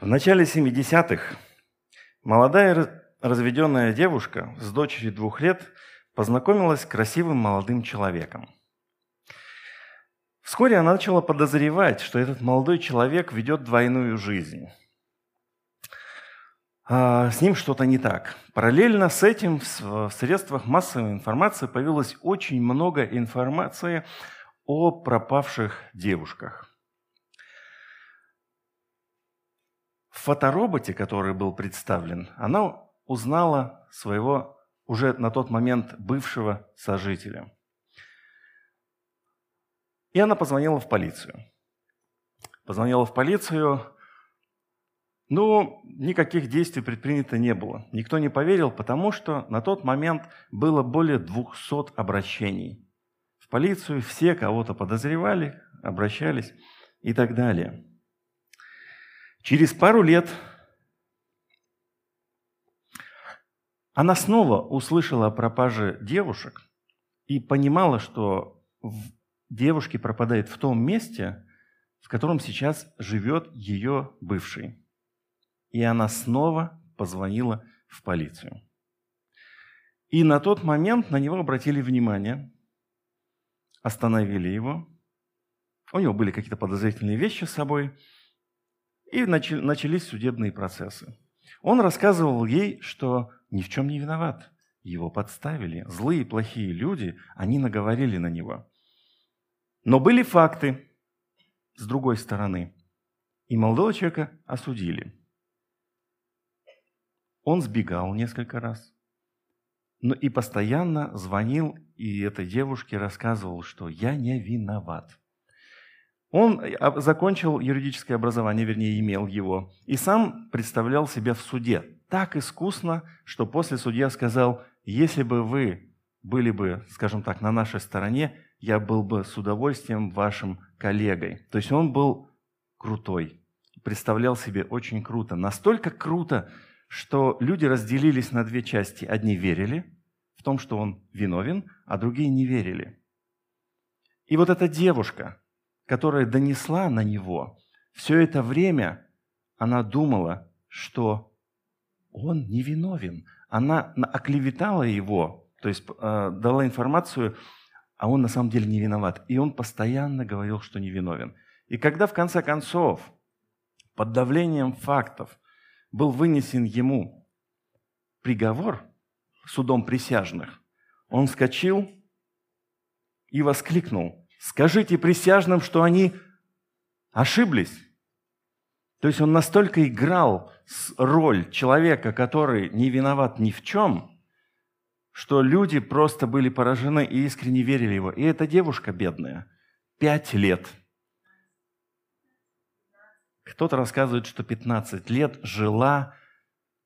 В начале 70-х молодая разведенная девушка с дочерью двух лет познакомилась с красивым молодым человеком. Вскоре она начала подозревать, что этот молодой человек ведет двойную жизнь. А с ним что-то не так. Параллельно с этим в средствах массовой информации появилось очень много информации о пропавших девушках. В фотороботе, который был представлен, она узнала своего уже на тот момент бывшего сожителя. И она позвонила в полицию. Позвонила в полицию, но никаких действий предпринято не было. Никто не поверил, потому что на тот момент было более 200 обращений. В полицию все кого-то подозревали, обращались и так далее. Через пару лет она снова услышала о пропаже девушек и понимала, что девушки пропадают в том месте, в котором сейчас живет ее бывший. И она снова позвонила в полицию. И на тот момент на него обратили внимание, остановили его. У него были какие-то подозрительные вещи с собой – и начались судебные процессы. Он рассказывал ей, что ни в чем не виноват. Его подставили. Злые, плохие люди, они наговорили на него. Но были факты с другой стороны. И молодого человека осудили. Он сбегал несколько раз. Но и постоянно звонил и этой девушке рассказывал, что я не виноват. Он э, закончил юридическое образование, вернее, имел его, и сам представлял себя в суде так искусно, что после судья сказал, если бы вы были бы, скажем так, на нашей стороне, я был бы с удовольствием вашим коллегой. То есть он был крутой, представлял себе очень круто. Настолько круто, что люди разделились на две части. Одни верили в том, что он виновен, а другие не верили. И вот эта девушка, которая донесла на него, все это время она думала, что он невиновен. Она оклеветала его, то есть э, дала информацию, а он на самом деле не виноват. И он постоянно говорил, что невиновен. И когда в конце концов под давлением фактов был вынесен ему приговор судом присяжных, он вскочил и воскликнул, Скажите присяжным, что они ошиблись. То есть он настолько играл роль человека, который не виноват ни в чем, что люди просто были поражены и искренне верили его. И эта девушка бедная, пять лет. Кто-то рассказывает, что 15 лет жила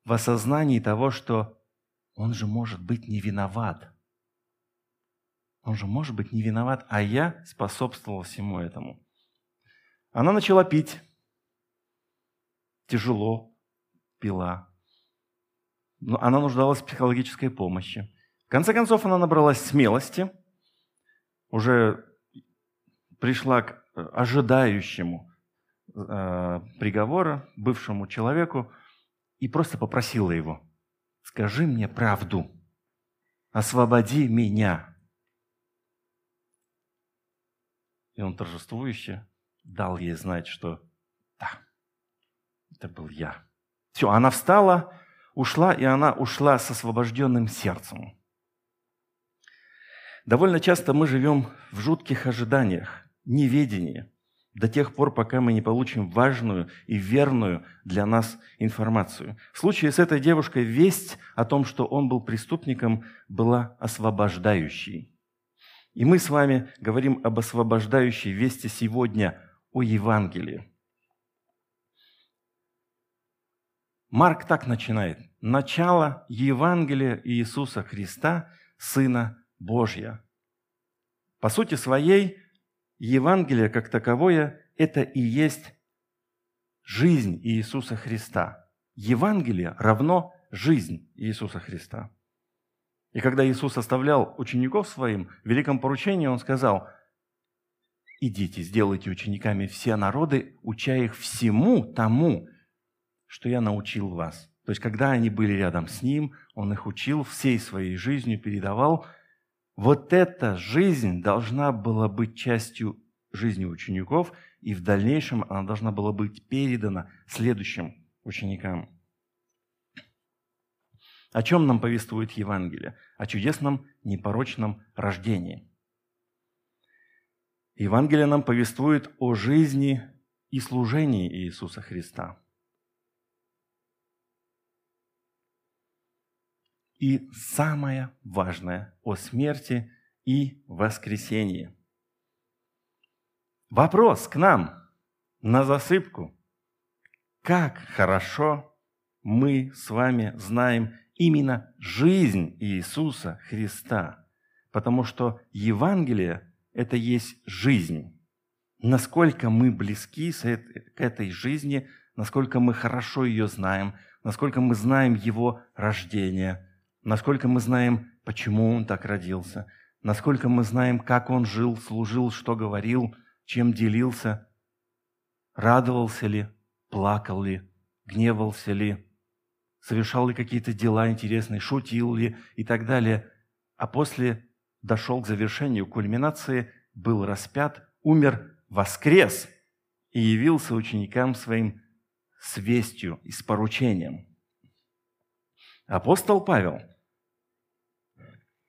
в осознании того, что он же может быть не виноват – он же может быть не виноват, а я способствовал всему этому. Она начала пить. Тяжело пила. Но она нуждалась в психологической помощи. В конце концов, она набралась смелости, уже пришла к э, ожидающему э, приговора бывшему человеку и просто попросила его, скажи мне правду, освободи меня. И он торжествующе дал ей знать, что да, это был я. Все, она встала, ушла, и она ушла с освобожденным сердцем. Довольно часто мы живем в жутких ожиданиях, неведении, до тех пор, пока мы не получим важную и верную для нас информацию. В случае с этой девушкой весть о том, что он был преступником, была освобождающей. И мы с вами говорим об освобождающей вести сегодня о Евангелии. Марк так начинает. Начало Евангелия Иисуса Христа, Сына Божья. По сути своей, Евангелие как таковое – это и есть жизнь Иисуса Христа. Евангелие равно жизнь Иисуса Христа. И когда Иисус оставлял учеников своим, в великом поручении Он сказал, «Идите, сделайте учениками все народы, уча их всему тому, что я научил вас. То есть, когда они были рядом с ним, он их учил, всей своей жизнью передавал. Вот эта жизнь должна была быть частью жизни учеников, и в дальнейшем она должна была быть передана следующим ученикам. О чем нам повествует Евангелие? О чудесном непорочном рождении. Евангелие нам повествует о жизни и служении Иисуса Христа. И самое важное о смерти и воскресении. Вопрос к нам на засыпку. Как хорошо мы с вами знаем именно жизнь Иисуса Христа. Потому что Евангелие – это есть жизнь. Насколько мы близки к этой жизни, насколько мы хорошо ее знаем, насколько мы знаем Его рождение, насколько мы знаем, почему Он так родился, насколько мы знаем, как Он жил, служил, что говорил, чем делился, радовался ли, плакал ли, гневался ли, совершал ли какие-то дела интересные, шутил ли и так далее. А после дошел к завершению, кульминации, был распят, умер, воскрес и явился ученикам своим с вестью и с поручением. Апостол Павел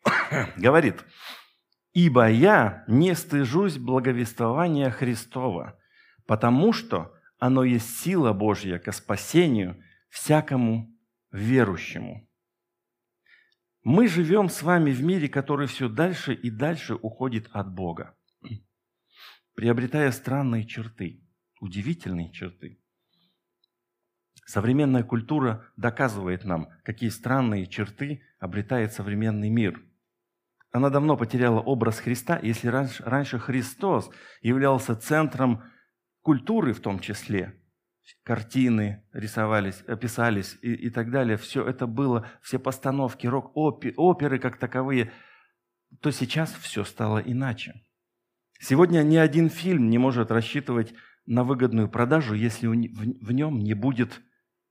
говорит, «Ибо я не стыжусь благовествования Христова, потому что оно есть сила Божья ко спасению всякому верующему. Мы живем с вами в мире, который все дальше и дальше уходит от Бога, приобретая странные черты, удивительные черты. Современная культура доказывает нам, какие странные черты обретает современный мир. Она давно потеряла образ Христа, если раньше Христос являлся центром культуры в том числе, картины рисовались, писались и, и так далее. Все это было, все постановки, рок-оперы как таковые, то сейчас все стало иначе. Сегодня ни один фильм не может рассчитывать на выгодную продажу, если в нем не будет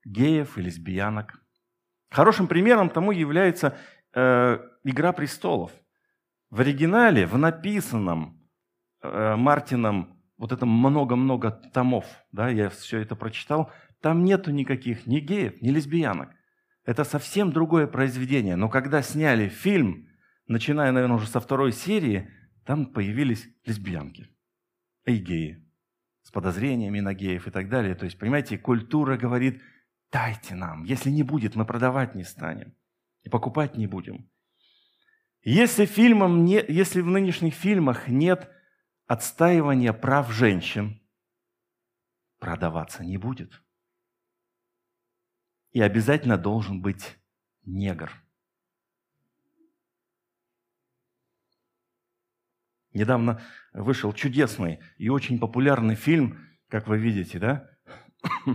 геев и лесбиянок. Хорошим примером тому является э, «Игра престолов». В оригинале, в написанном э, Мартином вот это много-много томов, да, я все это прочитал, там нету никаких ни геев, ни лесбиянок. Это совсем другое произведение. Но когда сняли фильм, начиная, наверное, уже со второй серии, там появились лесбиянки и геи с подозрениями на геев и так далее. То есть, понимаете, культура говорит, дайте нам. Если не будет, мы продавать не станем и покупать не будем. Если, фильмом не, если в нынешних фильмах нет отстаивание прав женщин продаваться не будет. И обязательно должен быть негр. Недавно вышел чудесный и очень популярный фильм, как вы видите, да?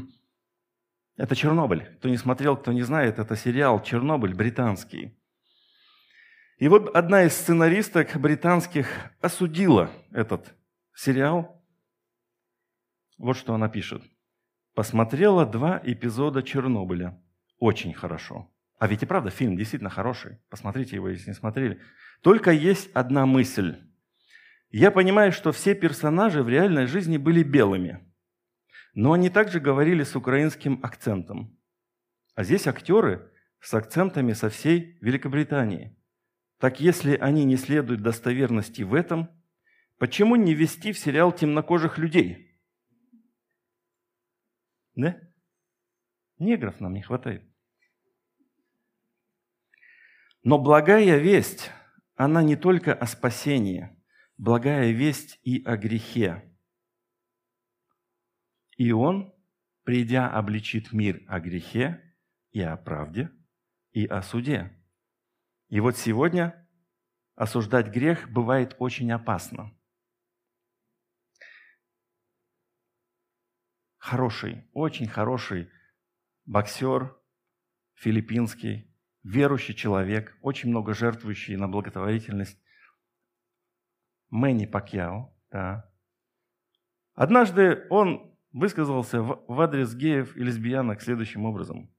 Это Чернобыль. Кто не смотрел, кто не знает, это сериал Чернобыль британский. И вот одна из сценаристок британских осудила этот сериал. Вот что она пишет. Посмотрела два эпизода Чернобыля. Очень хорошо. А ведь и правда, фильм действительно хороший. Посмотрите его, если не смотрели. Только есть одна мысль. Я понимаю, что все персонажи в реальной жизни были белыми. Но они также говорили с украинским акцентом. А здесь актеры с акцентами со всей Великобритании – так если они не следуют достоверности в этом, почему не ввести в сериал темнокожих людей? Да? Негров нам не хватает. Но благая весть, она не только о спасении, благая весть и о грехе. И он, придя, обличит мир о грехе и о правде, и о суде. И вот сегодня осуждать грех бывает очень опасно. Хороший, очень хороший боксер филиппинский, верующий человек, очень много жертвующий на благотворительность. Мэнни Пакьяо, да. Однажды он высказался в адрес геев и лесбиянок следующим образом.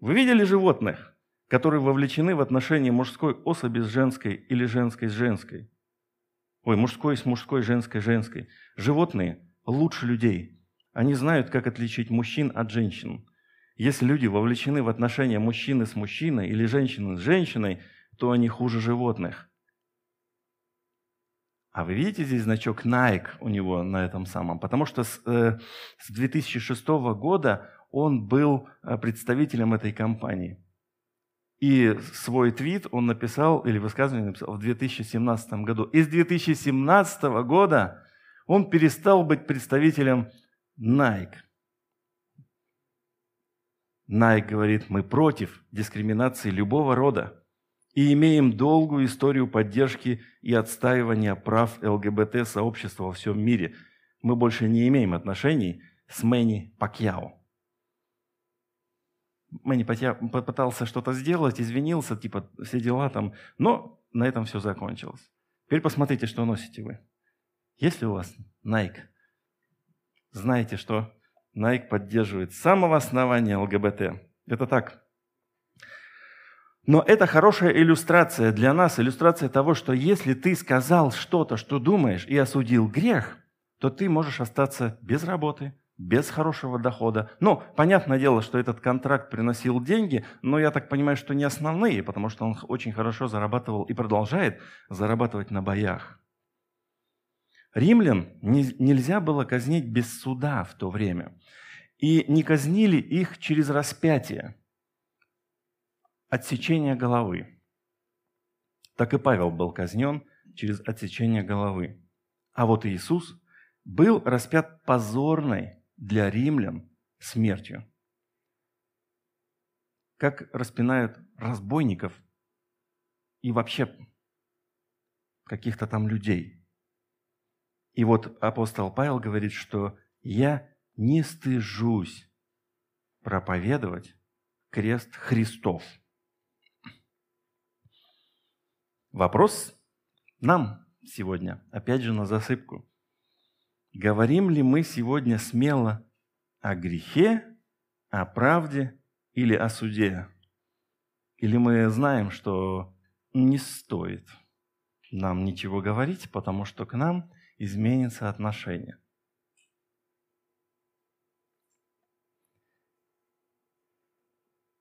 Вы видели животных, которые вовлечены в отношения мужской особи с женской или женской с женской? Ой, мужской с мужской, женской женской. Животные лучше людей. Они знают, как отличить мужчин от женщин. Если люди вовлечены в отношения мужчины с мужчиной или женщины с женщиной, то они хуже животных. А вы видите здесь значок Nike у него на этом самом? Потому что с, э, с 2006 года он был э, представителем этой компании. И свой твит он написал, или высказывание написал в 2017 году. И с 2017 года он перестал быть представителем Nike. Nike говорит, мы против дискриминации любого рода и имеем долгую историю поддержки и отстаивания прав ЛГБТ-сообщества во всем мире. Мы больше не имеем отношений с Мэнни Пакьяо. Мэнни попытался что-то сделать, извинился, типа все дела там, но на этом все закончилось. Теперь посмотрите, что носите вы. Есть ли у вас Nike? Знаете, что Nike поддерживает с самого основания ЛГБТ. Это так, но это хорошая иллюстрация для нас, иллюстрация того, что если ты сказал что-то, что думаешь, и осудил грех, то ты можешь остаться без работы, без хорошего дохода. Ну, понятное дело, что этот контракт приносил деньги, но я так понимаю, что не основные, потому что он очень хорошо зарабатывал и продолжает зарабатывать на боях. Римлян нельзя было казнить без суда в то время. И не казнили их через распятие отсечение головы. Так и Павел был казнен через отсечение головы. А вот Иисус был распят позорной для римлян смертью. Как распинают разбойников и вообще каких-то там людей. И вот апостол Павел говорит, что я не стыжусь проповедовать крест Христов – Вопрос нам сегодня, опять же на засыпку. Говорим ли мы сегодня смело о грехе, о правде или о суде? Или мы знаем, что не стоит нам ничего говорить, потому что к нам изменится отношение?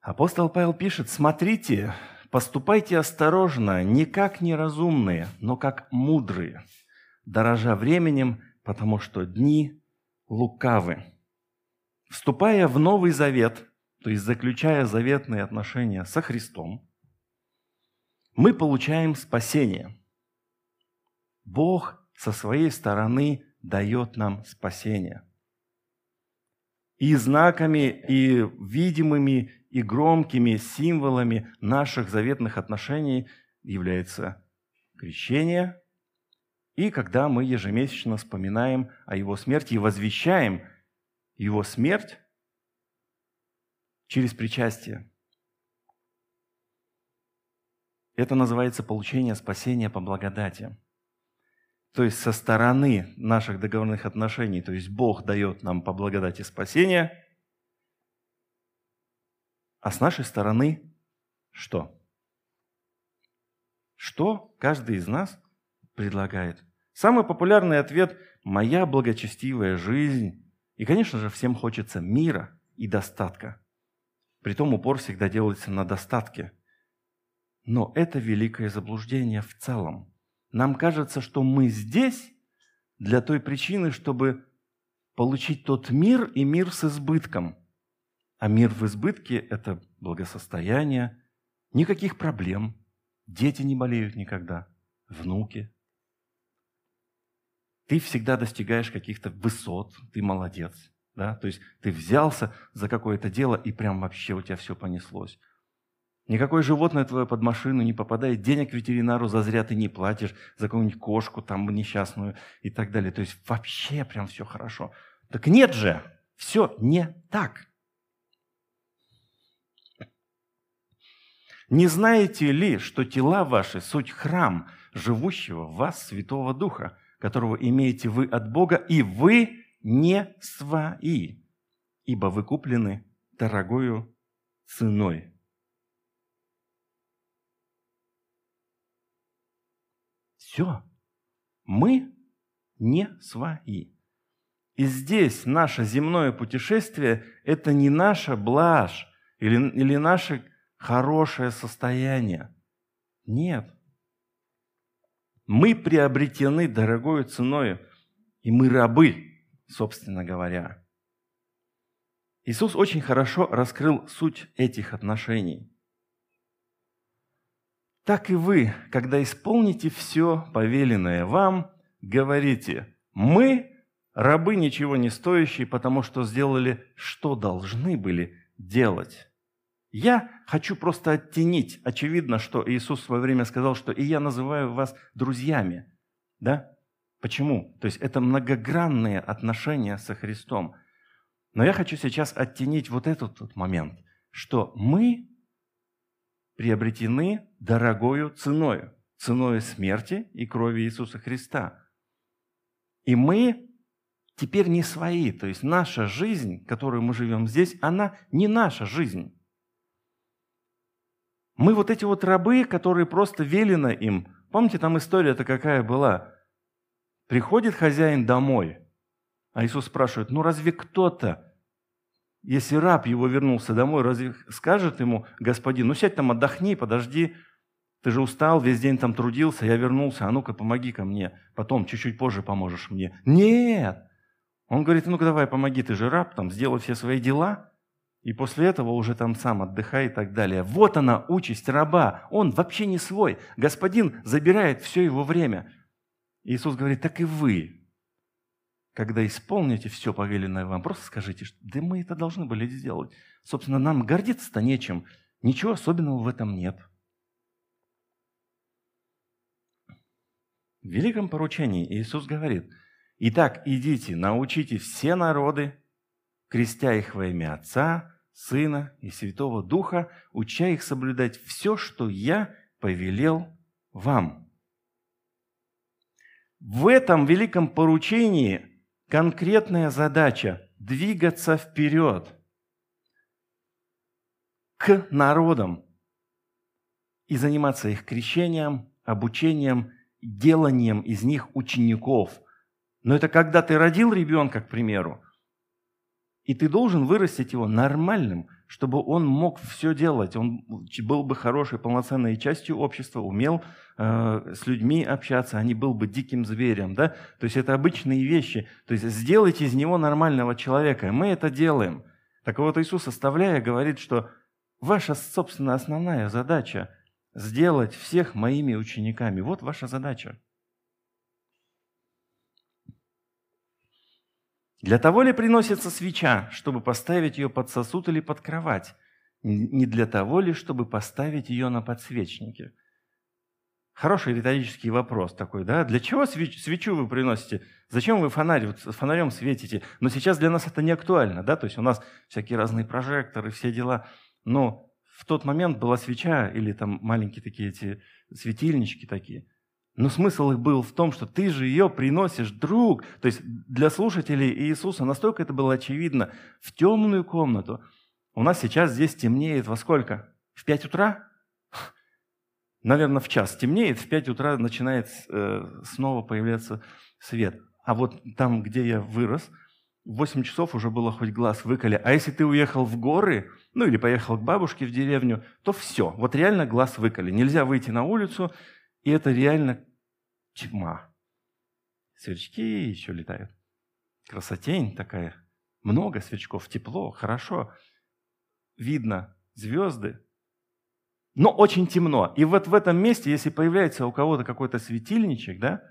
Апостол Павел пишет, смотрите, Поступайте осторожно, не как неразумные, но как мудрые, дорожа временем, потому что дни лукавы. Вступая в Новый Завет, то есть заключая заветные отношения со Христом, мы получаем спасение. Бог со своей стороны дает нам спасение. И знаками, и видимыми, и громкими символами наших заветных отношений является крещение, и когда мы ежемесячно вспоминаем о Его смерти и возвещаем Его смерть через причастие. Это называется получение спасения по благодати. То есть со стороны наших договорных отношений, то есть Бог дает нам по благодати спасения – а с нашей стороны что? Что каждый из нас предлагает? Самый популярный ответ – «моя благочестивая жизнь». И, конечно же, всем хочется мира и достатка. Притом упор всегда делается на достатке. Но это великое заблуждение в целом. Нам кажется, что мы здесь для той причины, чтобы получить тот мир и мир с избытком – а мир в избытке – это благосостояние, никаких проблем, дети не болеют никогда, внуки. Ты всегда достигаешь каких-то высот, ты молодец. Да? То есть ты взялся за какое-то дело, и прям вообще у тебя все понеслось. Никакое животное твое под машину не попадает, денег ветеринару зазря ты не платишь, за какую-нибудь кошку там несчастную и так далее. То есть вообще прям все хорошо. Так нет же, все не так. Не знаете ли, что тела ваши – суть храм, живущего в вас Святого Духа, которого имеете вы от Бога, и вы не свои, ибо вы куплены дорогою ценой. Все. Мы не свои. И здесь наше земное путешествие – это не наша блажь или, или наше хорошее состояние. Нет. Мы приобретены дорогой ценой, и мы рабы, собственно говоря. Иисус очень хорошо раскрыл суть этих отношений. Так и вы, когда исполните все повеленное вам, говорите, мы рабы ничего не стоящие, потому что сделали, что должны были делать. Я хочу просто оттенить. Очевидно, что Иисус в свое время сказал, что «и я называю вас друзьями». Да? Почему? То есть это многогранные отношения со Христом. Но я хочу сейчас оттенить вот этот вот момент, что мы приобретены дорогою ценой, ценой смерти и крови Иисуса Христа. И мы теперь не свои, то есть наша жизнь, которую мы живем здесь, она не наша жизнь. Мы вот эти вот рабы, которые просто велено им. Помните, там история-то какая была? Приходит хозяин домой, а Иисус спрашивает, ну разве кто-то, если раб его вернулся домой, разве скажет ему, господин, ну сядь там, отдохни, подожди, ты же устал, весь день там трудился, я вернулся, а ну-ка помоги ко мне, потом чуть-чуть позже поможешь мне. Нет! Он говорит, ну-ка давай помоги, ты же раб, там, сделай все свои дела, и после этого уже там сам отдыхай и так далее. Вот она, участь раба. Он вообще не свой. Господин забирает все его время. Иисус говорит, так и вы, когда исполните все повеленное вам, просто скажите, что да мы это должны были сделать. Собственно, нам гордиться-то нечем. Ничего особенного в этом нет. В великом поручении Иисус говорит, «Итак, идите, научите все народы, крестя их во имя Отца, Сына и Святого Духа, уча их соблюдать все, что я повелел вам. В этом великом поручении конкретная задача – двигаться вперед к народам и заниматься их крещением, обучением, деланием из них учеников. Но это когда ты родил ребенка, к примеру, и ты должен вырастить его нормальным, чтобы он мог все делать. Он был бы хорошей, полноценной частью общества, умел э, с людьми общаться, а не был бы диким зверем. Да? То есть это обычные вещи. То есть сделать из него нормального человека. Мы это делаем. Так вот Иисус, оставляя, говорит, что ваша, собственно, основная задача – сделать всех моими учениками. Вот ваша задача. Для того ли приносится свеча, чтобы поставить ее под сосуд или под кровать? Не для того ли, чтобы поставить ее на подсвечнике? Хороший риторический вопрос такой, да? Для чего свеч, свечу вы приносите? Зачем вы фонарь, фонарем светите? Но сейчас для нас это не актуально, да? То есть у нас всякие разные прожекторы, все дела. Но в тот момент была свеча или там маленькие такие эти светильнички такие – но смысл их был в том, что ты же ее приносишь, друг. То есть для слушателей Иисуса настолько это было очевидно. В темную комнату. У нас сейчас здесь темнеет во сколько? В 5 утра? Наверное, в час темнеет, в 5 утра начинает э, снова появляться свет. А вот там, где я вырос, в 8 часов уже было хоть глаз выколи. А если ты уехал в горы, ну или поехал к бабушке в деревню, то все. Вот реально глаз выколи. Нельзя выйти на улицу, и это реально тьма. Сверчки еще летают. Красотень такая. Много свечков, тепло, хорошо. Видно звезды. Но очень темно. И вот в этом месте, если появляется у кого-то какой-то светильничек, да,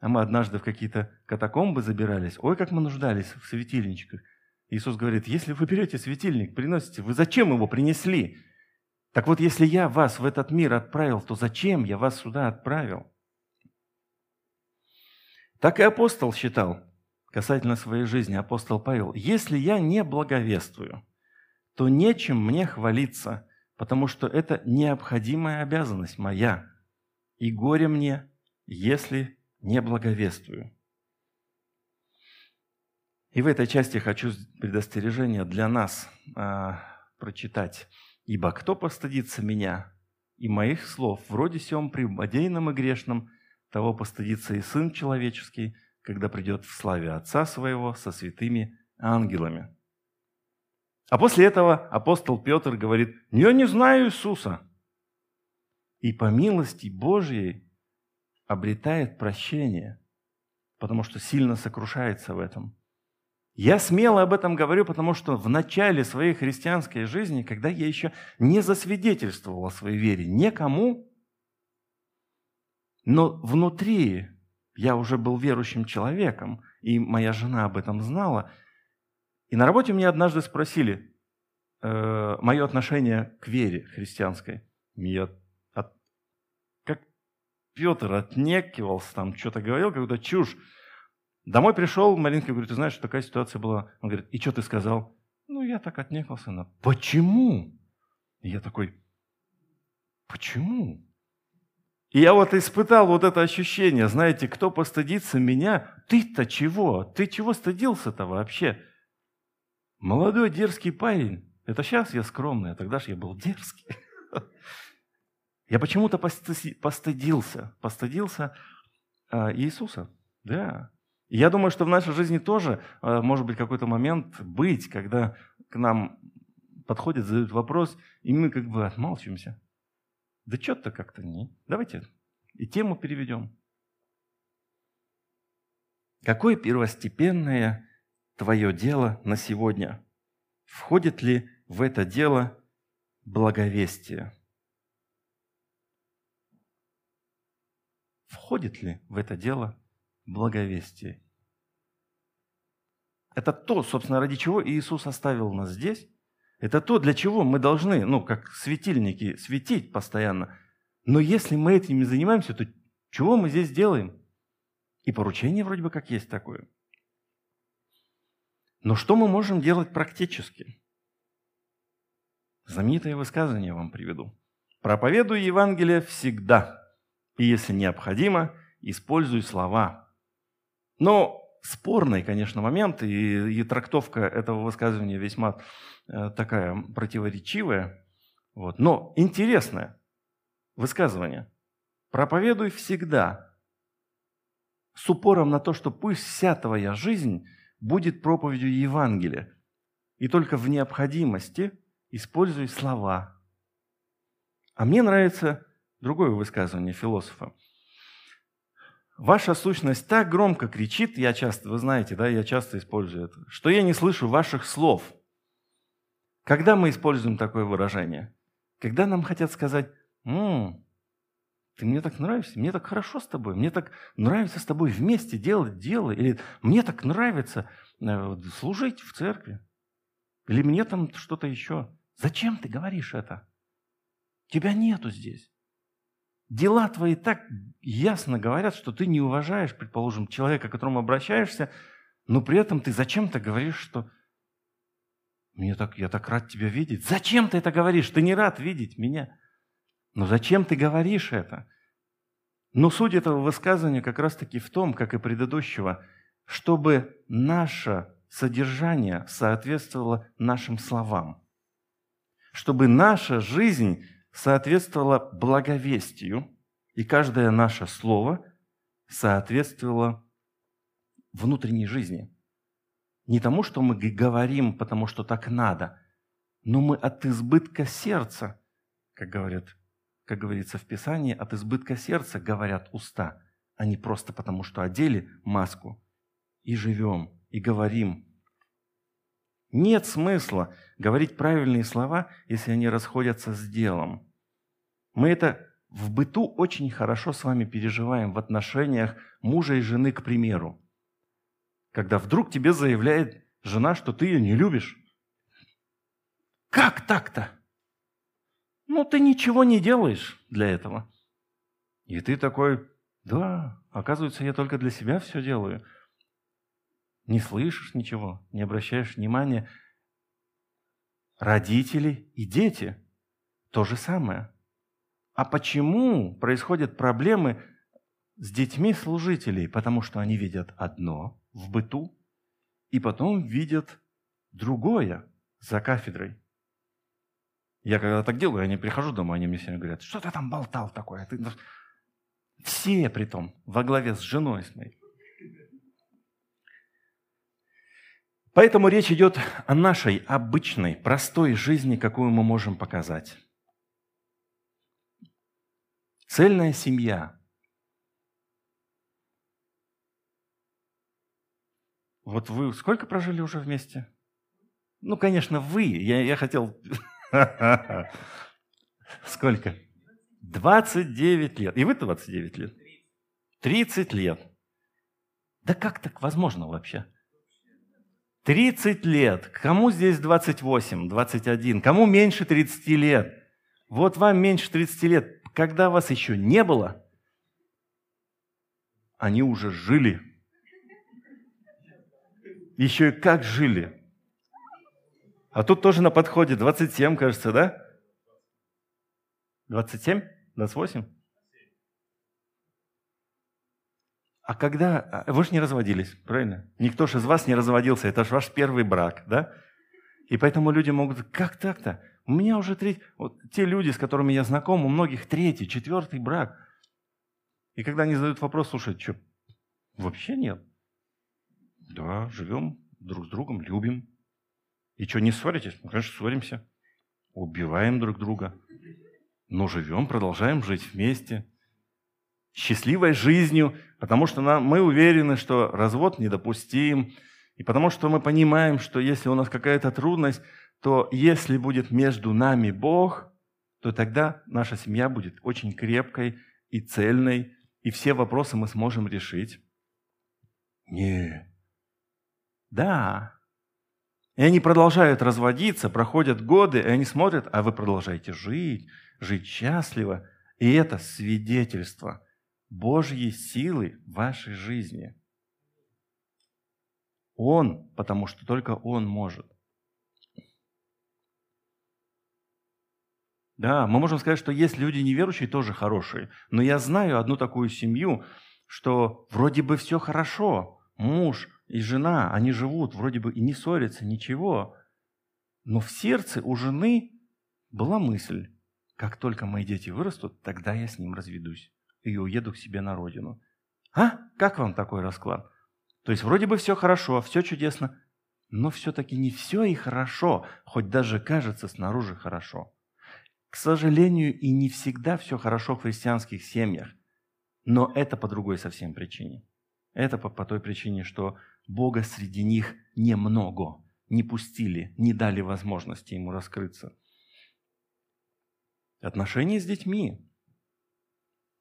а мы однажды в какие-то катакомбы забирались, ой, как мы нуждались в светильничках. Иисус говорит, если вы берете светильник, приносите, вы зачем его принесли? Так вот, если я вас в этот мир отправил, то зачем я вас сюда отправил? Так и апостол считал касательно своей жизни, апостол Павел, если я не благовествую, то нечем мне хвалиться, потому что это необходимая обязанность моя, и горе мне, если не благовествую. И в этой части хочу предостережение для нас а, прочитать. «Ибо кто постыдится меня и моих слов, вроде сем прелюбодейном и грешном, того постыдится и Сын Человеческий, когда придет в славе Отца Своего со святыми ангелами». А после этого апостол Петр говорит, «Я не знаю Иисуса». И по милости Божьей обретает прощение, потому что сильно сокрушается в этом. Я смело об этом говорю, потому что в начале своей христианской жизни, когда я еще не засвидетельствовал о своей вере никому, но внутри я уже был верующим человеком, и моя жена об этом знала. И на работе меня однажды спросили э, мое отношение к вере христианской. Я от, как Петр отнекивался, там что-то говорил, какую-то чушь. Домой пришел, Маринка говорит, ты знаешь, такая ситуация была. Он говорит, и что ты сказал? Ну, я так отнекался. На... Почему? И я такой, почему? И я вот испытал вот это ощущение, знаете, кто постыдится меня, ты-то чего? Ты чего стыдился-то вообще? Молодой дерзкий парень. Это сейчас я скромный, а тогда же я был дерзкий. Я почему-то постыдился, постыдился а, Иисуса. Да, я думаю, что в нашей жизни тоже э, может быть какой-то момент быть, когда к нам подходят, задают вопрос, и мы как бы отмалчиваемся. Да что-то как-то не. Давайте и тему переведем. Какое первостепенное твое дело на сегодня? Входит ли в это дело благовестие? Входит ли в это дело благовестие. Это то, собственно, ради чего Иисус оставил нас здесь. Это то, для чего мы должны, ну, как светильники, светить постоянно. Но если мы этим не занимаемся, то чего мы здесь делаем? И поручение вроде бы как есть такое. Но что мы можем делать практически? Знаменитое высказывание вам приведу. Проповедуй Евангелие всегда, и если необходимо, используй слова, но спорный, конечно, момент, и, и трактовка этого высказывания весьма э, такая противоречивая. Вот. Но интересное высказывание. Проповедуй всегда с упором на то, что пусть вся твоя жизнь будет проповедью Евангелия. И только в необходимости используй слова. А мне нравится другое высказывание философа – Ваша сущность так громко кричит, я часто, вы знаете, да, я часто использую это, что я не слышу ваших слов. Когда мы используем такое выражение? Когда нам хотят сказать, «М, ты мне так нравишься, мне так хорошо с тобой, мне так нравится с тобой вместе делать дело, или мне так нравится э, служить в церкви, или мне там что-то еще. Зачем ты говоришь это? Тебя нету здесь. Дела твои так ясно говорят, что ты не уважаешь, предположим, человека, к которому обращаешься, но при этом ты зачем-то говоришь, что мне так, я так рад тебя видеть. Зачем ты это говоришь? Ты не рад видеть меня. Но зачем ты говоришь это? Но суть этого высказывания как раз-таки в том, как и предыдущего, чтобы наше содержание соответствовало нашим словам. Чтобы наша жизнь соответствовало благовестию, и каждое наше слово соответствовало внутренней жизни. Не тому, что мы говорим, потому что так надо, но мы от избытка сердца, как, говорят, как говорится в Писании, от избытка сердца говорят уста, а не просто потому, что одели маску и живем, и говорим нет смысла говорить правильные слова, если они расходятся с делом. Мы это в быту очень хорошо с вами переживаем в отношениях мужа и жены, к примеру. Когда вдруг тебе заявляет жена, что ты ее не любишь. Как так-то? Ну, ты ничего не делаешь для этого. И ты такой, да, оказывается, я только для себя все делаю – не слышишь ничего, не обращаешь внимания. Родители и дети – то же самое. А почему происходят проблемы с детьми служителей? Потому что они видят одно в быту, и потом видят другое за кафедрой. Я когда так делаю, я не прихожу домой, они мне все говорят, что ты там болтал такое? Ты... Все при том, во главе с женой с моей. Поэтому речь идет о нашей обычной, простой жизни, какую мы можем показать. Цельная семья. Вот вы сколько прожили уже вместе? Ну, конечно, вы. Я, я хотел... Сколько? 29 лет. И вы 29 лет? 30 лет. Да как так возможно вообще? 30 лет. Кому здесь 28, 21? Кому меньше 30 лет? Вот вам меньше 30 лет. Когда вас еще не было, они уже жили. Еще и как жили. А тут тоже на подходе 27, кажется, да? 27? 28? А когда... А, вы же не разводились, правильно? Никто же из вас не разводился, это же ваш первый брак, да? И поэтому люди могут... Как так-то? У меня уже третий... Вот те люди, с которыми я знаком, у многих третий, четвертый брак. И когда они задают вопрос, слушай, что, вообще нет? Да, живем друг с другом, любим. И что, не ссоритесь? Ну, конечно, ссоримся. Убиваем друг друга. Но живем, продолжаем жить вместе. Счастливой жизнью, потому что нам, мы уверены, что развод недопустим. И потому что мы понимаем, что если у нас какая-то трудность, то если будет между нами Бог, то тогда наша семья будет очень крепкой и цельной, и все вопросы мы сможем решить. Не. Да, и они продолжают разводиться, проходят годы, и они смотрят, а вы продолжаете жить, жить счастливо. И это свидетельство Божьей силы в вашей жизни. Он, потому что только Он может. Да, мы можем сказать, что есть люди неверующие, тоже хорошие. Но я знаю одну такую семью, что вроде бы все хорошо. Муж и жена, они живут, вроде бы и не ссорятся, ничего. Но в сердце у жены была мысль, как только мои дети вырастут, тогда я с ним разведусь и уеду к себе на родину. А? Как вам такой расклад? То есть вроде бы все хорошо, все чудесно, но все-таки не все и хорошо, хоть даже кажется снаружи хорошо. К сожалению, и не всегда все хорошо в христианских семьях, но это по другой совсем причине. Это по, по той причине, что Бога среди них немного, не пустили, не дали возможности ему раскрыться. Отношения с детьми.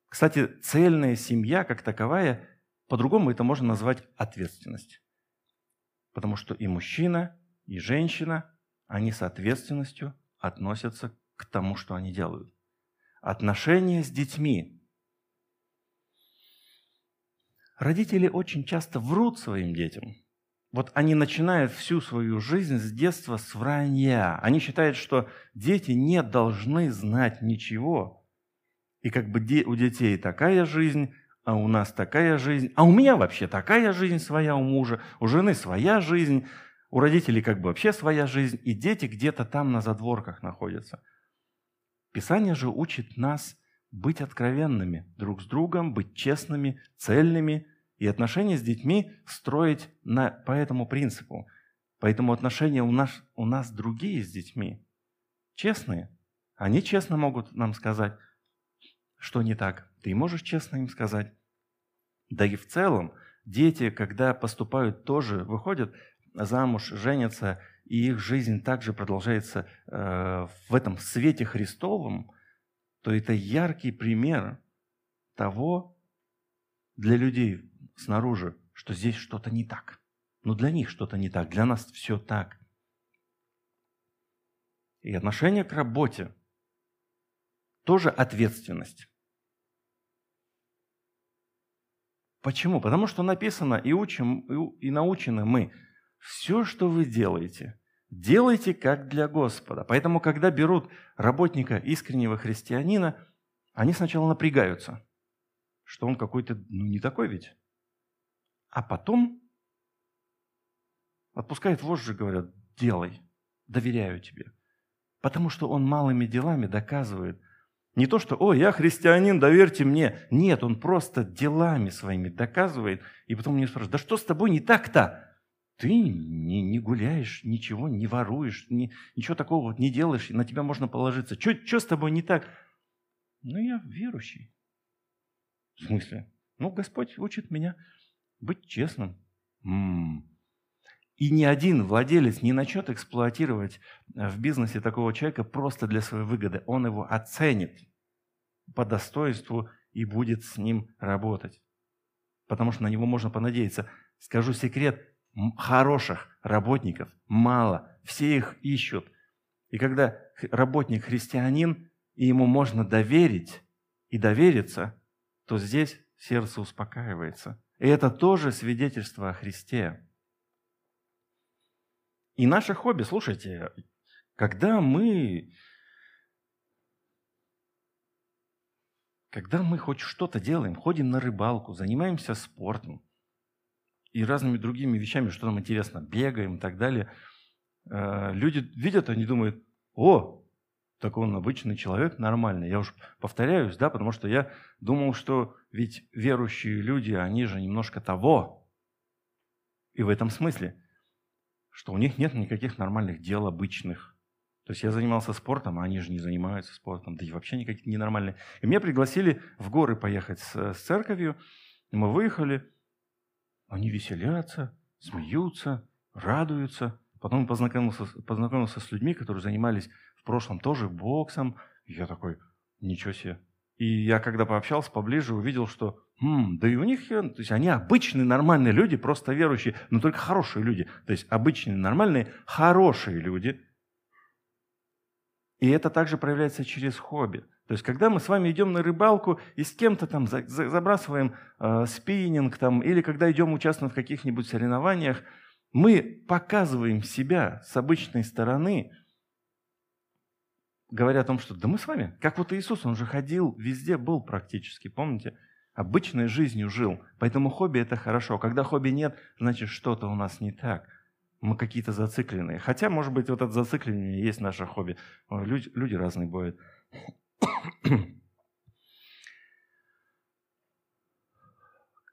Кстати, цельная семья как таковая, по-другому это можно назвать ответственность. Потому что и мужчина, и женщина, они с ответственностью относятся к тому, что они делают. Отношения с детьми Родители очень часто врут своим детям. Вот они начинают всю свою жизнь с детства с вранья. Они считают, что дети не должны знать ничего. И как бы у детей такая жизнь, а у нас такая жизнь, а у меня вообще такая жизнь своя у мужа, у жены своя жизнь, у родителей как бы вообще своя жизнь, и дети где-то там на задворках находятся. Писание же учит нас быть откровенными друг с другом, быть честными, цельными и отношения с детьми строить на, по этому принципу. Поэтому отношения у нас, у нас другие с детьми. Честные. Они честно могут нам сказать, что не так. Ты можешь честно им сказать. Да и в целом, дети, когда поступают, тоже выходят замуж, женятся, и их жизнь также продолжается э, в этом свете Христовом, то это яркий пример того для людей снаружи, что здесь что-то не так. Но для них что-то не так, для нас все так. И отношение к работе тоже ответственность. Почему? Потому что написано и учим, и научены мы. Все, что вы делаете, Делайте как для Господа. Поэтому, когда берут работника искреннего христианина, они сначала напрягаются, что он какой-то ну, не такой ведь. А потом отпускает вожжи, говорят, делай, доверяю тебе. Потому что он малыми делами доказывает, не то, что «О, я христианин, доверьте мне». Нет, он просто делами своими доказывает, и потом мне спрашивают, да что с тобой не так-то? Ты не, не гуляешь, ничего не воруешь, не, ничего такого вот не делаешь, на тебя можно положиться. Что с тобой не так? Ну, я верующий. В смысле? Ну, Господь учит меня быть честным. М-м. И ни один владелец не начнет эксплуатировать э, в бизнесе такого человека просто для своей выгоды. Он его оценит по достоинству и будет с ним работать. Потому что на него можно понадеяться. Скажу секрет, хороших работников мало, все их ищут. И когда работник христианин, и ему можно доверить и довериться, то здесь сердце успокаивается. И это тоже свидетельство о Христе. И наше хобби, слушайте, когда мы, когда мы хоть что-то делаем, ходим на рыбалку, занимаемся спортом и разными другими вещами, что нам интересно, бегаем и так далее, э, люди видят, они думают, о, так он обычный человек, нормальный. Я уж повторяюсь, да, потому что я думал, что ведь верующие люди, они же немножко того. И в этом смысле – что у них нет никаких нормальных дел обычных. То есть я занимался спортом, а они же не занимаются спортом, да и вообще никакие ненормальные. И меня пригласили в горы поехать с, с церковью. Мы выехали, они веселятся, смеются, радуются. Потом познакомился, познакомился с людьми, которые занимались в прошлом тоже боксом. И я такой, ничего себе. И я когда пообщался поближе, увидел, что М, да и у них, то есть они обычные нормальные люди, просто верующие, но только хорошие люди. То есть обычные нормальные, хорошие люди. И это также проявляется через хобби. То есть, когда мы с вами идем на рыбалку и с кем-то там забрасываем э, спиннинг, там, или когда идем участвовать в каких-нибудь соревнованиях, мы показываем себя с обычной стороны, говоря о том, что да мы с вами, как вот Иисус, он же ходил, везде был практически, помните? обычной жизнью жил. Поэтому хобби – это хорошо. Когда хобби нет, значит, что-то у нас не так. Мы какие-то зацикленные. Хотя, может быть, вот это зацикление есть наше хобби. Люди, люди разные бывают.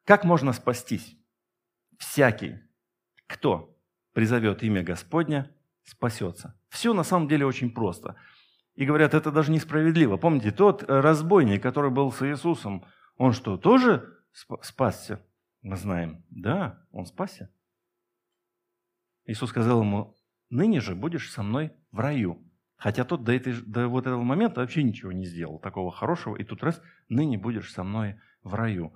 Как можно спастись? Всякий, кто призовет имя Господня, спасется. Все на самом деле очень просто. И говорят, это даже несправедливо. Помните, тот разбойник, который был с Иисусом, он что, тоже спасся? Мы знаем, да, он спасся. Иисус сказал ему, ныне же будешь со мной в раю. Хотя тот до, этой, до вот этого момента вообще ничего не сделал, такого хорошего. И тут раз, ныне будешь со мной в раю.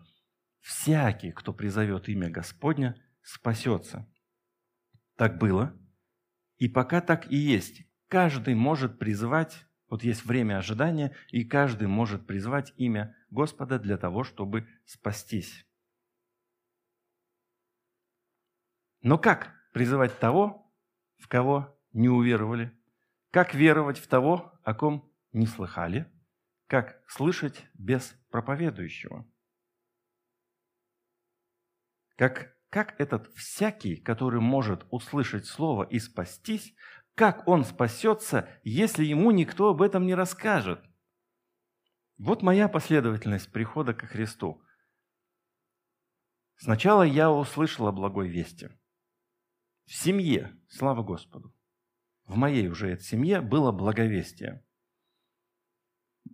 Всякий, кто призовет имя Господня, спасется. Так было. И пока так и есть. Каждый может призвать вот есть время ожидания, и каждый может призвать имя Господа для того, чтобы спастись. Но как призывать того, в кого не уверовали? Как веровать в того, о ком не слыхали? Как слышать без проповедующего? Как, как этот всякий, который может услышать слово и спастись, как он спасется, если ему никто об этом не расскажет? Вот моя последовательность прихода ко Христу. Сначала я услышал о благой вести. В семье, слава Господу, в моей уже семье было благовестие.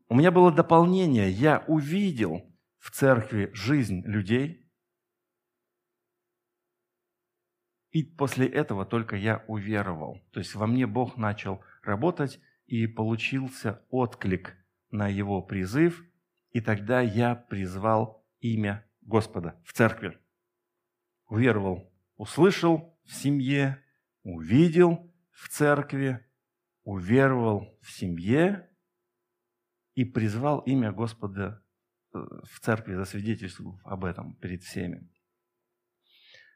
У меня было дополнение. Я увидел в церкви жизнь людей, И после этого только я уверовал. То есть во мне Бог начал работать, и получился отклик на его призыв, и тогда я призвал имя Господа в церкви. Уверовал, услышал в семье, увидел в церкви, уверовал в семье и призвал имя Господа э, в церкви, засвидетельствовав об этом перед всеми.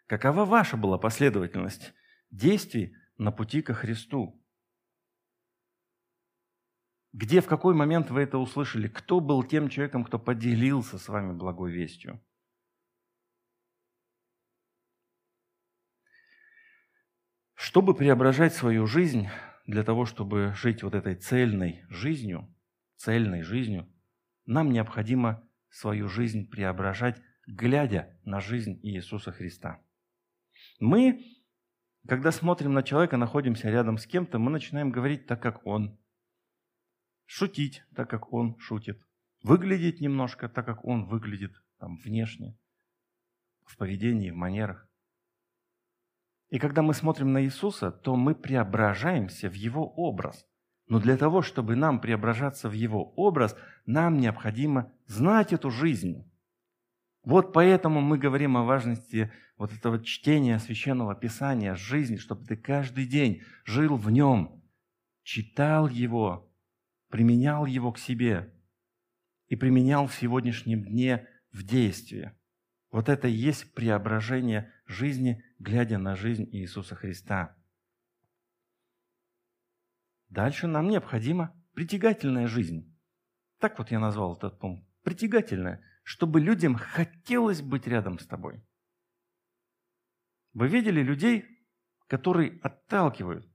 Какова ваша была последовательность действий на пути ко Христу? Где, в какой момент вы это услышали? Кто был тем человеком, кто поделился с вами благой вестью? Чтобы преображать свою жизнь, для того, чтобы жить вот этой цельной жизнью, цельной жизнью, нам необходимо свою жизнь преображать, глядя на жизнь Иисуса Христа. Мы, когда смотрим на человека, находимся рядом с кем-то, мы начинаем говорить так, как он, шутить так, как он шутит, выглядеть немножко так, как он выглядит там, внешне, в поведении, в манерах. И когда мы смотрим на Иисуса, то мы преображаемся в Его образ. Но для того, чтобы нам преображаться в Его образ, нам необходимо знать эту жизнь. Вот поэтому мы говорим о важности вот этого чтения священного писания, жизни, чтобы ты каждый день жил в нем, читал его, применял его к себе и применял в сегодняшнем дне в действии. Вот это и есть преображение жизни, глядя на жизнь Иисуса Христа. Дальше нам необходима притягательная жизнь. Так вот я назвал этот пункт. Притягательная, чтобы людям хотелось быть рядом с тобой. Вы видели людей, которые отталкивают?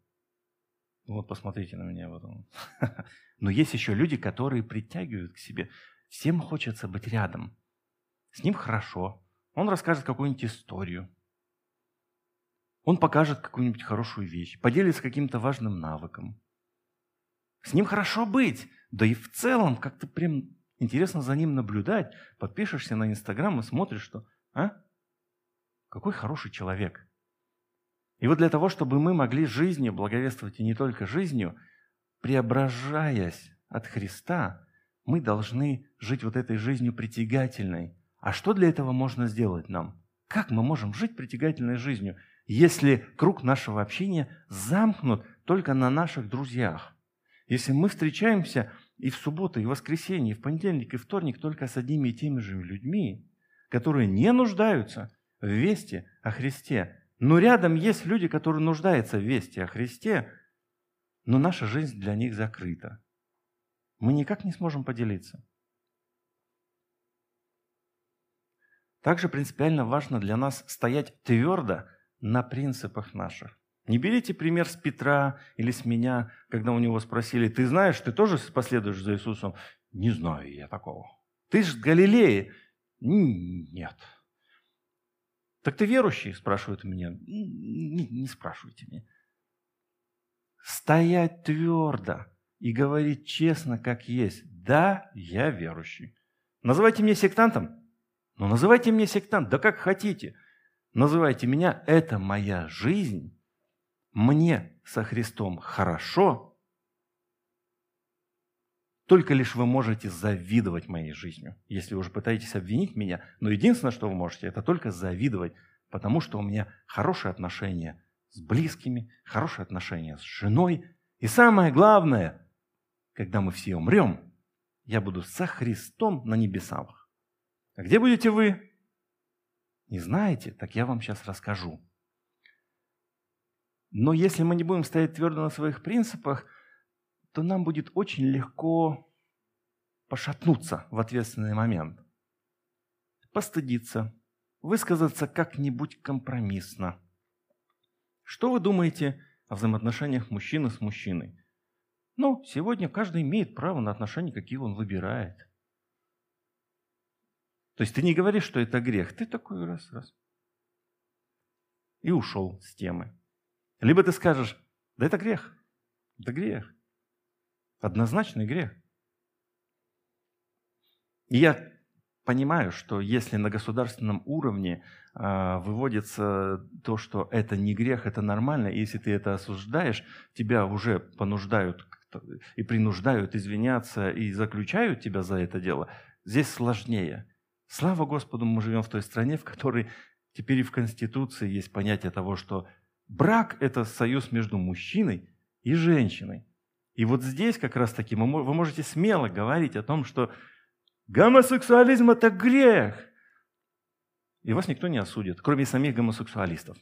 Вот посмотрите на меня. Вот он. Но есть еще люди, которые притягивают к себе. Всем хочется быть рядом. С ним хорошо. Он расскажет какую-нибудь историю. Он покажет какую-нибудь хорошую вещь, поделится каким-то важным навыком. С ним хорошо быть. Да и в целом как-то прям интересно за ним наблюдать. Подпишешься на Инстаграм и смотришь, что а? Какой хороший человек. И вот для того, чтобы мы могли жизнью благовествовать и не только жизнью, преображаясь от Христа, мы должны жить вот этой жизнью притягательной. А что для этого можно сделать нам? Как мы можем жить притягательной жизнью, если круг нашего общения замкнут только на наших друзьях? Если мы встречаемся и в субботу, и в воскресенье, и в понедельник, и вторник только с одними и теми же людьми, которые не нуждаются в вести о Христе, но рядом есть люди, которые нуждаются в вести о Христе, но наша жизнь для них закрыта. Мы никак не сможем поделиться. Также принципиально важно для нас стоять твердо на принципах наших. Не берите пример с Петра или с меня, когда у него спросили, ты знаешь, ты тоже последуешь за Иисусом? Не знаю я такого. Ты же Галилеи? Нет. Так ты верующий? Спрашивают меня. Не, не спрашивайте меня. Стоять твердо и говорить честно, как есть. Да, я верующий. Называйте меня сектантом? Ну, называйте меня сектант, да как хотите. Называйте меня, это моя жизнь мне со Христом хорошо, только лишь вы можете завидовать моей жизнью, если вы уже пытаетесь обвинить меня. Но единственное, что вы можете, это только завидовать, потому что у меня хорошие отношения с близкими, хорошие отношения с женой. И самое главное, когда мы все умрем, я буду со Христом на небесах. А где будете вы? Не знаете? Так я вам сейчас расскажу. Но если мы не будем стоять твердо на своих принципах, то нам будет очень легко пошатнуться в ответственный момент, постыдиться, высказаться как-нибудь компромиссно. Что вы думаете о взаимоотношениях мужчины с мужчиной? Ну, сегодня каждый имеет право на отношения, какие он выбирает. То есть ты не говоришь, что это грех, ты такой раз-раз. И ушел с темы. Либо ты скажешь, да это грех, это грех, однозначный грех. И я понимаю, что если на государственном уровне э, выводится то, что это не грех, это нормально, и если ты это осуждаешь, тебя уже понуждают и принуждают извиняться и заключают тебя за это дело, здесь сложнее. Слава Господу, мы живем в той стране, в которой теперь и в Конституции есть понятие того, что Брак – это союз между мужчиной и женщиной. И вот здесь как раз-таки вы можете смело говорить о том, что гомосексуализм – это грех. И вас никто не осудит, кроме самих гомосексуалистов.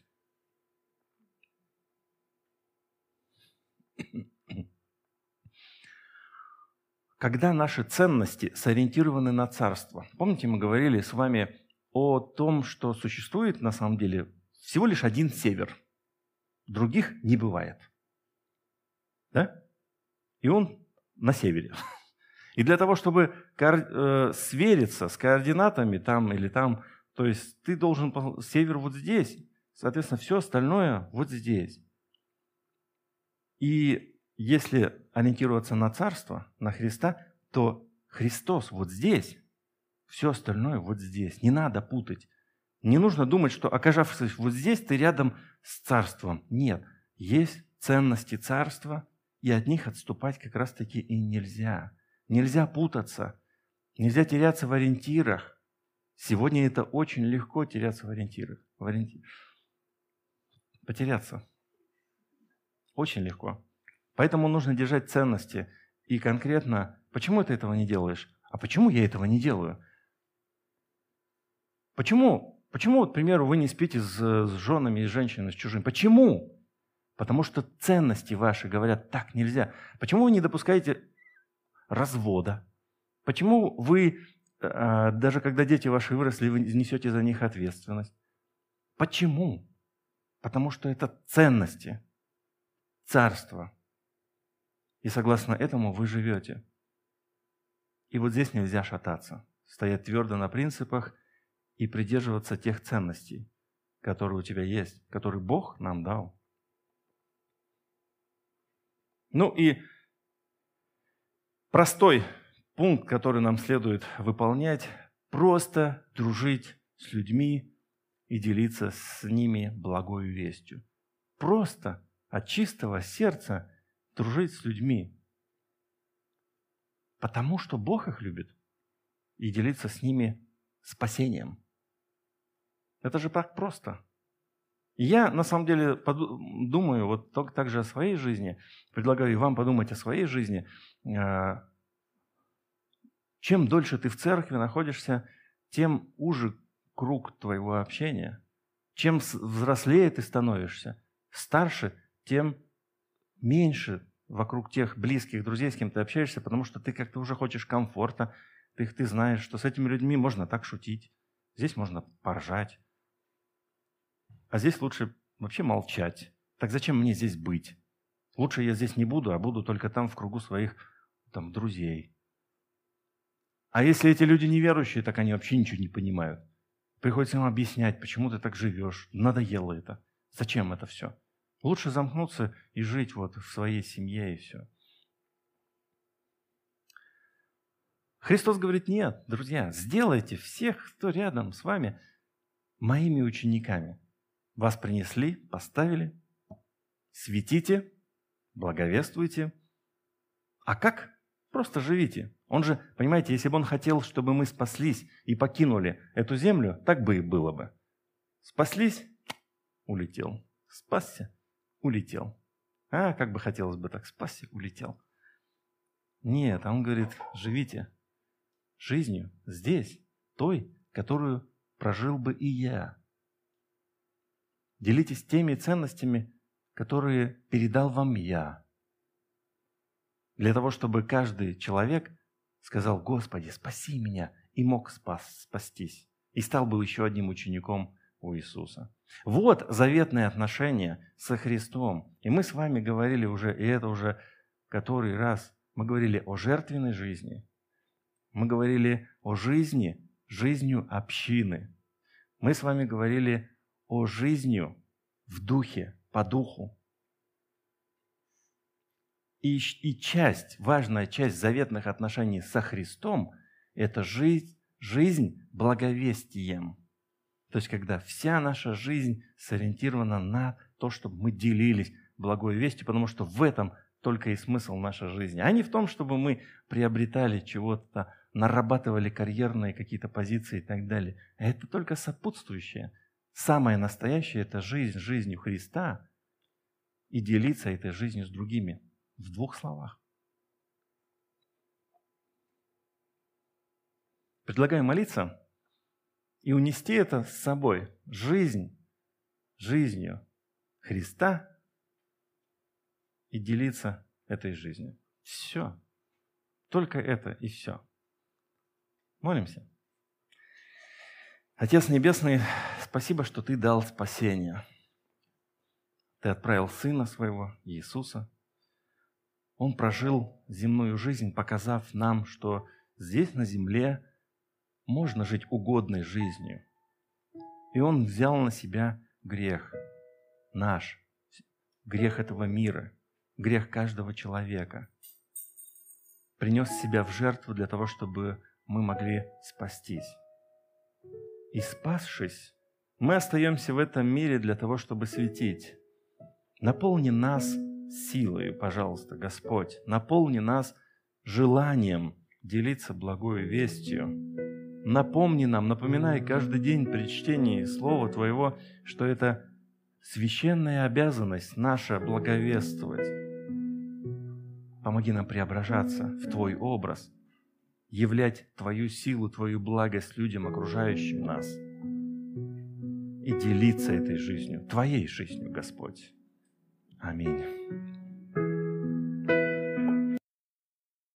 Когда наши ценности сориентированы на царство. Помните, мы говорили с вами о том, что существует на самом деле всего лишь один север – других не бывает. Да? И он на севере. И для того, чтобы э, свериться с координатами там или там, то есть ты должен север вот здесь, соответственно, все остальное вот здесь. И если ориентироваться на царство, на Христа, то Христос вот здесь, все остальное вот здесь. Не надо путать. Не нужно думать, что оказавшись вот здесь, ты рядом с царством. Нет, есть ценности царства, и от них отступать как раз-таки и нельзя. Нельзя путаться, нельзя теряться в ориентирах. Сегодня это очень легко теряться в ориентирах. В ориентир... Потеряться. Очень легко. Поэтому нужно держать ценности. И конкретно, почему ты этого не делаешь? А почему я этого не делаю? Почему, почему вот, к примеру, вы не спите с, с женами с женщинами, с чужими? Почему? Потому что ценности ваши говорят, так нельзя. Почему вы не допускаете развода? Почему вы, а, даже когда дети ваши выросли, вы несете за них ответственность? Почему? Потому что это ценности, царство. И согласно этому вы живете. И вот здесь нельзя шататься, стоять твердо на принципах – и придерживаться тех ценностей, которые у тебя есть, которые Бог нам дал. Ну и простой пункт, который нам следует выполнять, просто дружить с людьми и делиться с ними благой вестью. Просто от чистого сердца дружить с людьми. Потому что Бог их любит. И делиться с ними спасением. Это же так просто. И я на самом деле думаю вот так же о своей жизни, предлагаю вам подумать о своей жизни. А, чем дольше ты в церкви находишься, тем уже круг твоего общения. Чем взрослее ты становишься, старше, тем меньше вокруг тех близких друзей, с кем ты общаешься, потому что ты как-то уже хочешь комфорта, ты, ты знаешь, что с этими людьми можно так шутить, здесь можно поржать, а здесь лучше вообще молчать. Так зачем мне здесь быть? Лучше я здесь не буду, а буду только там в кругу своих там, друзей. А если эти люди неверующие, так они вообще ничего не понимают. Приходится им объяснять, почему ты так живешь. Надоело это. Зачем это все? Лучше замкнуться и жить вот в своей семье и все. Христос говорит, нет, друзья, сделайте всех, кто рядом с вами, моими учениками. Вас принесли, поставили. Светите, благовествуйте. А как? Просто живите. Он же, понимаете, если бы он хотел, чтобы мы спаслись и покинули эту землю, так бы и было бы. Спаслись, улетел. Спасся, улетел. А, как бы хотелось бы так, спасся, улетел. Нет, он говорит, живите жизнью здесь, той, которую прожил бы и я. Делитесь теми ценностями, которые передал вам я. Для того, чтобы каждый человек сказал, Господи, спаси меня, и мог спас, спастись. И стал бы еще одним учеником у Иисуса. Вот заветные отношения со Христом. И мы с вами говорили уже, и это уже который раз, мы говорили о жертвенной жизни. Мы говорили о жизни, жизнью общины. Мы с вами говорили о жизнью в духе, по духу. И, и часть, важная часть заветных отношений со Христом – это жизнь, жизнь благовестием. То есть, когда вся наша жизнь сориентирована на то, чтобы мы делились благой вестью, потому что в этом только и смысл нашей жизни, а не в том, чтобы мы приобретали чего-то, нарабатывали карьерные какие-то позиции и так далее. Это только сопутствующее – Самое настоящее – это жизнь жизнью Христа и делиться этой жизнью с другими. В двух словах. Предлагаю молиться и унести это с собой. Жизнь жизнью Христа и делиться этой жизнью. Все. Только это и все. Молимся. Отец Небесный, спасибо, что Ты дал спасение. Ты отправил Сына Своего, Иисуса. Он прожил земную жизнь, показав нам, что здесь на земле можно жить угодной жизнью. И Он взял на себя грех наш, грех этого мира, грех каждого человека. Принес себя в жертву для того, чтобы мы могли спастись. И спасшись, мы остаемся в этом мире для того, чтобы светить. Наполни нас силой, пожалуйста, Господь. Наполни нас желанием делиться благой вестью. Напомни нам, напоминай каждый день при чтении Слова Твоего, что это священная обязанность наша благовествовать. Помоги нам преображаться в Твой образ, являть Твою силу, Твою благость людям, окружающим нас, и делиться этой жизнью, Твоей жизнью, Господь. Аминь.